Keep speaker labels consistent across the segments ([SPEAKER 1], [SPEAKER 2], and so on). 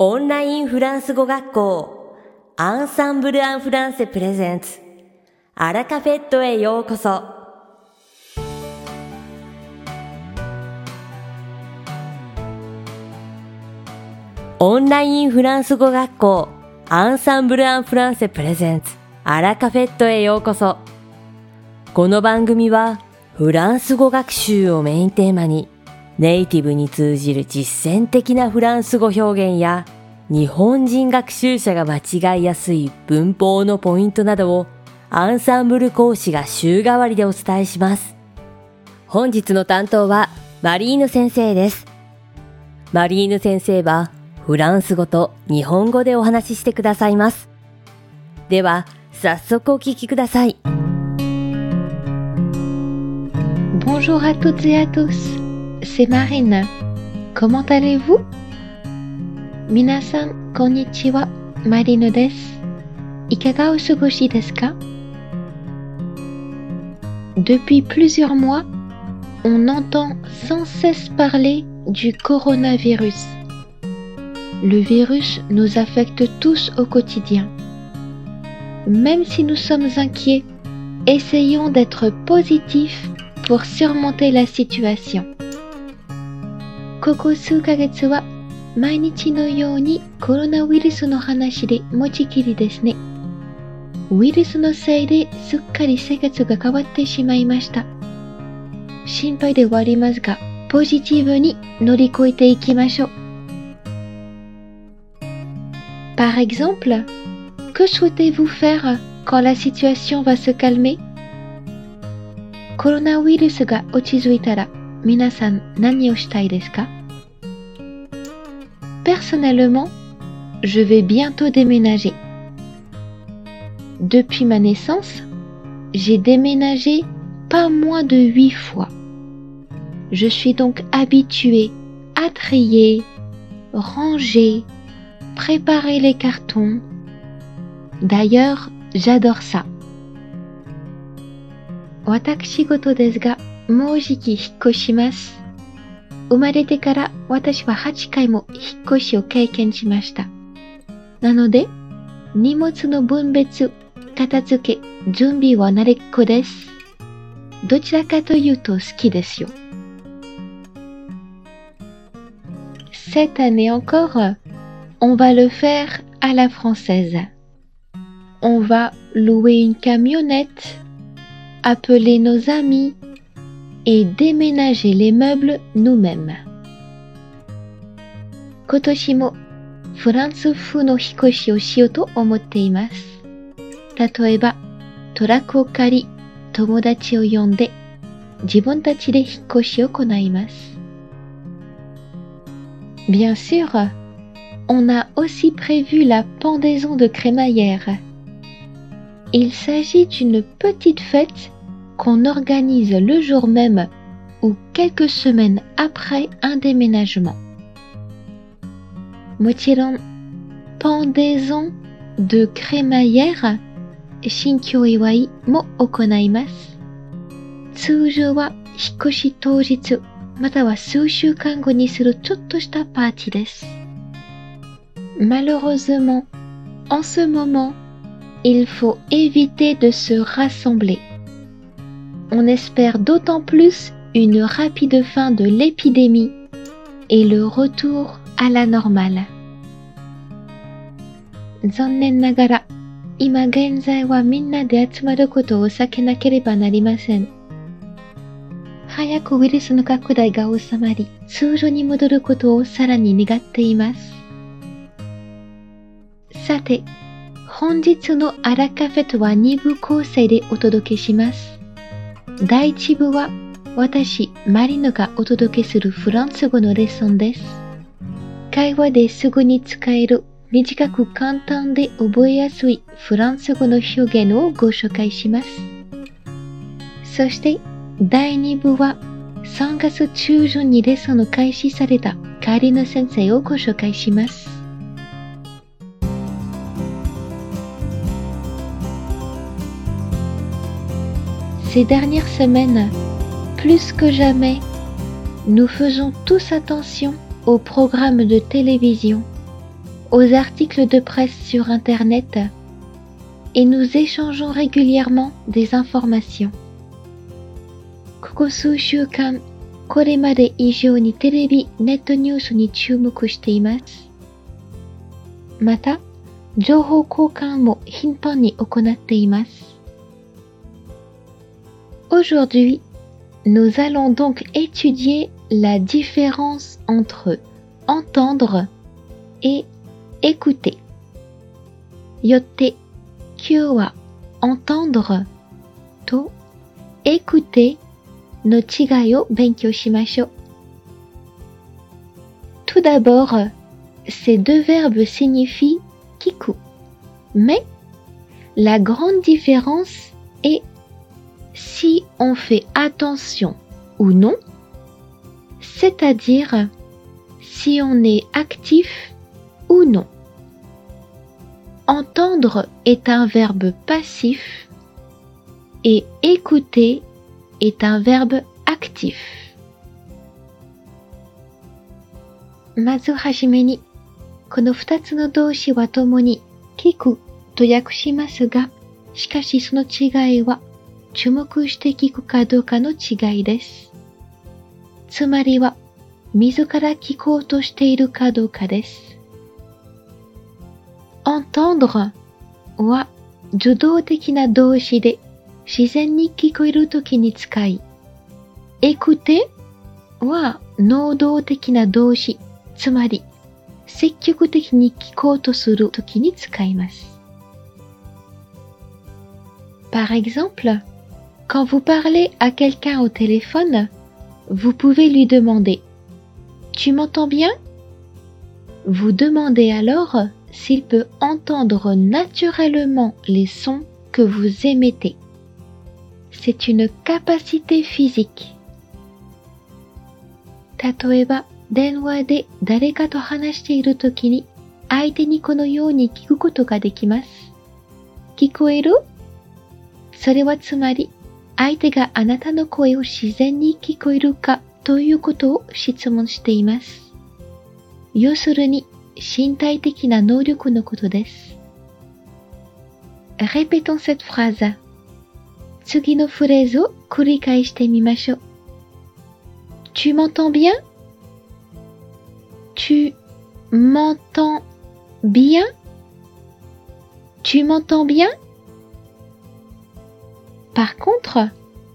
[SPEAKER 1] オンラインフランス語学校アンサンブル・アン・フランセプレゼンツアラカフェットへようこそ。オンラインフランス語学校アンサンブル・アン・フランセプレゼンツアラカフェットへようこそ。この番組はフランス語学習をメインテーマにネイティブに通じる実践的なフランス語表現や日本人学習者が間違いやすい文法のポイントなどをアンサンブル講師が週替わりでお伝えします。本日の担当はマリーヌ先生です。マリーヌ先生はフランス語と日本語でお話ししてくださいます。では、早速お聞きください。
[SPEAKER 2] Bonjour à toutes et à tous, c'est Marine. Comment allez-vous? Minasan, konnichiwa, Marine desu. Ikaga Depuis plusieurs mois, on entend sans cesse parler du coronavirus. Le virus nous affecte tous au quotidien. Même si nous sommes inquiets, essayons d'être positifs pour surmonter la situation. ここ数ヶ月は毎日のようにコロナウイルスの話で持ちきりですね。ウイルスのせいですっかり生活が変わってしまいました。心配ではありますが、ポジティブに乗り越えていきましょう。Par exemple, que souhaitez-vous faire quand la situation va se calmer? コロナウイルスが落ち着いたら皆さん何をしたいですか Personnellement, je vais bientôt déménager. Depuis ma naissance, j'ai déménagé pas moins de huit fois. Je suis donc habituée à trier, ranger, préparer les cartons. D'ailleurs, j'adore ça. 私事ですが、 もうじき引っ越します。生まれてから私は8回も引っ越しを経験しました。なので、荷物の分別、片付け、準備は慣れっこです。どちらかというと好きですよ。Cette année encore, on va le faire à la française. On va louer une camionnette appeler nos amis et déménager les meubles nous-mêmes. Kotoshimo Fransu fu no hikoshi o shio to omotte imasu. Tatoeba, toraku kari, tomodachi o yonde, jibon tachi de hikoshi o konaimasu. Bien sûr, on a aussi prévu la pendaison de crémaillère. Il s'agit d'une petite fête qu'on organise le jour même ou quelques semaines après un déménagement. 모찌론 pendaison de crémaillère shinkyo iwai mo okonaimasu. Tsujou wa hikoshi toujitsu mata wa ni suru chotto shita party desu. Malheureusement, en ce moment, il faut éviter de se rassembler. On espère d'autant plus une rapide fin de l'épidémie et le retour à la normale. 残念ながら、今現在はみんなで集まることを避けなければなりません。早くウイルスの拡大が収まり、通常に戻ることをさらに願っています。さて、本日のアラカフェとは2部構成でお届けします。第1部は私、マリノがお届けするフランス語のレッスンです。会話ですぐに使える短く簡単で覚えやすいフランス語の表現をご紹介します。そして第2部は3月中旬にレッスンを開始されたカリノ先生をご紹介します。Ces dernières semaines, plus que jamais, nous faisons tous attention aux programmes de télévision aux articles de presse sur Internet et nous échangeons régulièrement des informations. ここ数週間、これまで以上にテレビ、ネットニュースに注目しています。また、情報交換も頻繁に行っています。 Aujourd'hui, nous allons donc étudier la différence entre entendre et écouter. Yotte, kyowa, entendre to écouter no chigai o benkyo. Tout d'abord, ces deux verbes signifient kiku. Mais la grande différence est si on fait attention ou non, c'est-à-dire si on est actif ou non. Entendre est un verbe passif et écouter est un verbe actif. Mazu hajime no kiku 注目して聞くかどうかの違いです。つまりは、自ら聞こうとしているかどうかです。entendre は受動的な動詞で自然に聞こえるときに使い、écouter は能動的な動詞、つまり積極的に聞こうとするときに使います。Par exemple, quand vous parlez à quelqu'un au téléphone, vous pouvez lui demander Tu m'entends bien Vous demandez alors s'il peut entendre naturellement les sons que vous émettez. C'est une capacité physique. 例えば、電話で誰かと話しているときに、相手にこのように聞くことができます。聞こえるそれはつまり、 相手があなたの声を自然に聞こえるかということを質問しています。要するに、身体的な能力のことです。Répétons cette phrase. 次のフレーズを繰り返してみましょう。Tu m'entends bien? Tu m'entends bien? Tu m'entends bien? Par contre,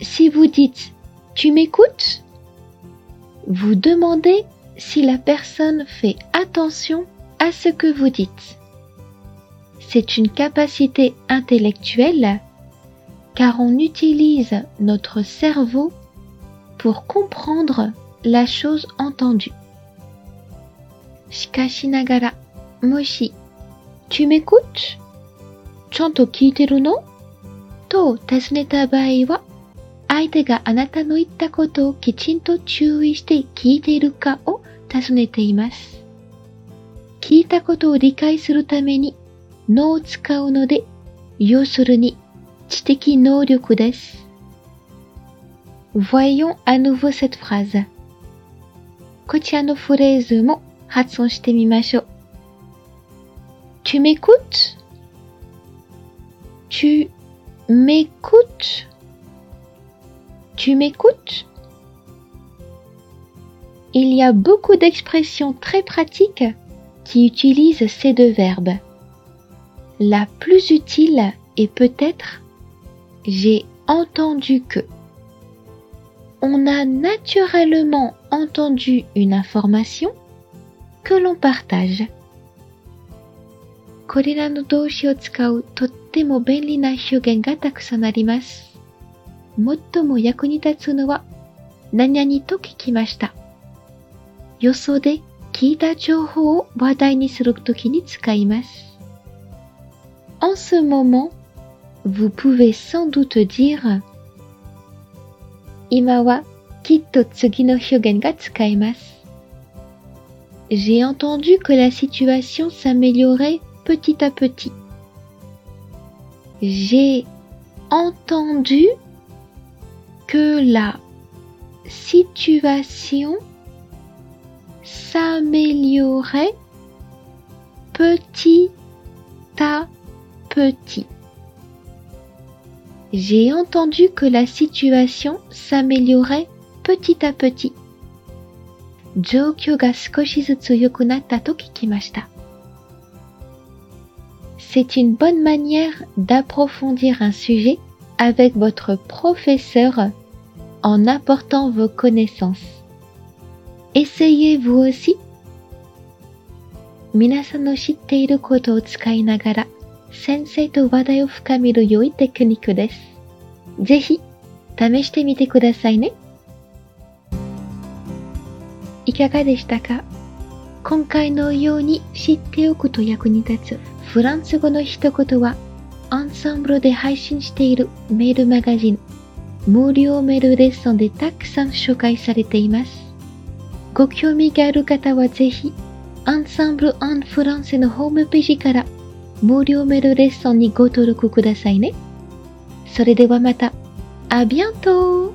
[SPEAKER 2] si vous dites Tu m'écoutes vous demandez si la personne fait attention à ce que vous dites. C'est une capacité intellectuelle car on utilise notre cerveau pour comprendre la chose entendue. Shikashinagara, moshi, tu m'écoutes? Chanto kiteru no? んと聞いてるのと尋ねた場合は、相手があなたの言ったことをきちんと注意して聞いているかを尋ねています。聞いたことを理解するために脳を使うので、要するに知的能力です。Voyons à nouveau cette phrase. こちらのフレーズも発音してみましょう。Tu m'écoutes? Tu m'écoutes? Tu m'écoutes? Il y a beaucoup d'expressions très pratiques qui utilisent ces deux verbes. La plus utile est peut-être j'ai entendu que. On a naturellement entendu une information que l'on partage. これらの動詞を使うとっ ても便利な表現がたくさんあります。最も役に立つのは何々と聞きました。よそで聞いた情報を話題にするときに使います。En ce moment, vous pouvez sans doute dire 今はきっと次の表現が使えます。J'ai entendu que la situation s'améliorait petit à petit. J'ai entendu que la situation s'améliorait petit à petit. J'ai entendu que la situation s'améliorait petit à petit. 状況が少しずつ良くなったと聞きました。 C'est une bonne manière d'approfondir un sujet avec votre professeur en apportant vos connaissances. Essayez vous aussi. 皆さんの知っていることを使いながら先生と話題を深める良いテクニックです。ぜひ試してみてくださいね。いかがでしたか 今回のように知っておくと役に立つフランス語の一言はアンサンブルで配信しているメールマガジン無料メールレッスンでたくさん紹介されています。ご興味がある方はぜひアンサンブル・アン・フランセのホームページから無料メールレッスンにご登録くださいね。それではまた、あビアント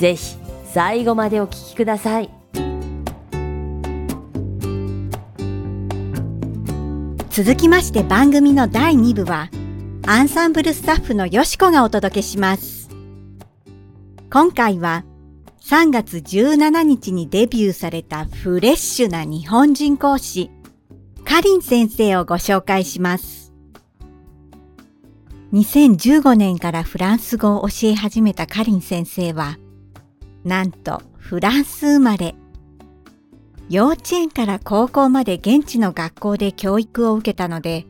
[SPEAKER 1] ぜひ最後までお聞きください。
[SPEAKER 3] 続きまして番組の第2部はアンサンブルスタッフのよしこがお届けします。今回は3月17日にデビューされたフレッシュな日本人講師、カリン先生をご紹介します。2015年からフランス語を教え始めたカリン先生は、なんとフランス生まれ。幼稚園から高校まで現地の学校で教育を受けたので、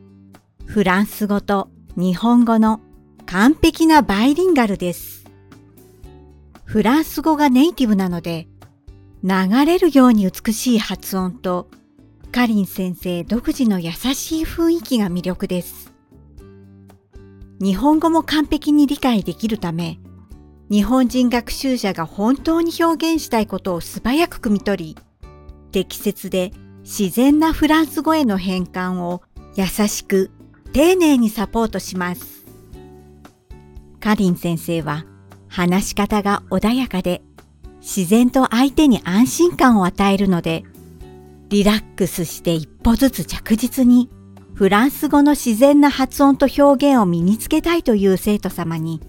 [SPEAKER 3] フランス語と日本語の完璧なバイリンガルです。フランス語がネイティブなので、流れるように美しい発音と、カリン先生独自の優しい雰囲気が魅力です。日本語も完璧に理解できるため、日本人学習者が本当に表現したいことを素早く汲み取り、適切で自然なフランス語への変換を優しく丁寧にサポートします。カリン先生は話し方が穏やかで自然と相手に安心感を与えるのでリラックスして一歩ずつ着実にフランス語の自然な発音と表現を身につけたいという生徒様に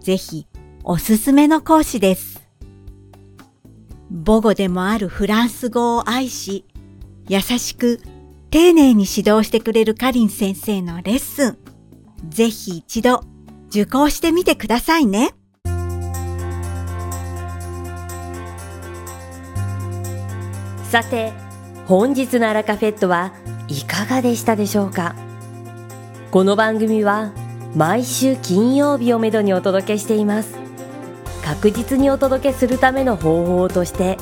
[SPEAKER 3] ぜひおすすめの講師です。母語でもあるフランス語を愛し、優しく丁寧に指導してくれるカリン先生のレッスン、ぜひ一度受講してみてくださいね。
[SPEAKER 1] さて、本日のアラカフェットはいかがでしたでしょうか？この番組は毎週金曜日をめどにお届けしています。確実にお届けするための方法として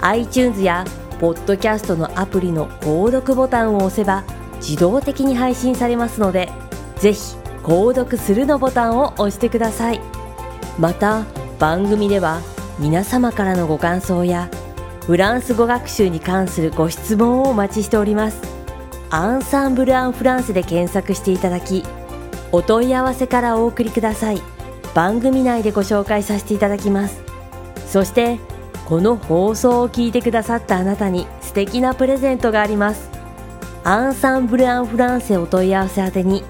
[SPEAKER 1] iTunes やポッドキャストのアプリの購読ボタンを押せば自動的に配信されますのでぜひ購読するのボタンを押してください。また番組では皆様からのご感想やフランス語学習に関するご質問をお待ちしております。アンサンブル・アン・フランスで検索していただきお問い合わせからお送りください。番組内でご紹介させていただきます。そしてこの放送を聞いてくださったあなたに素敵なプレゼントがあります。アンサンブル・アン・フランセお問い合わせ宛てに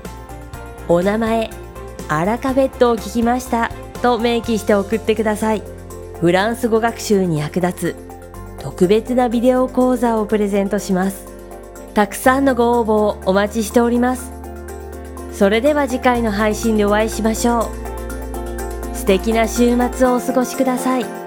[SPEAKER 1] お名前アラカフェットを聞きましたと明記して送ってください。フランス語学習に役立つ特別なビデオ講座をプレゼントします。たくさんのご応募をお待ちしております。それでは次回の配信でお会いしましょう。素敵な週末をお過ごしください。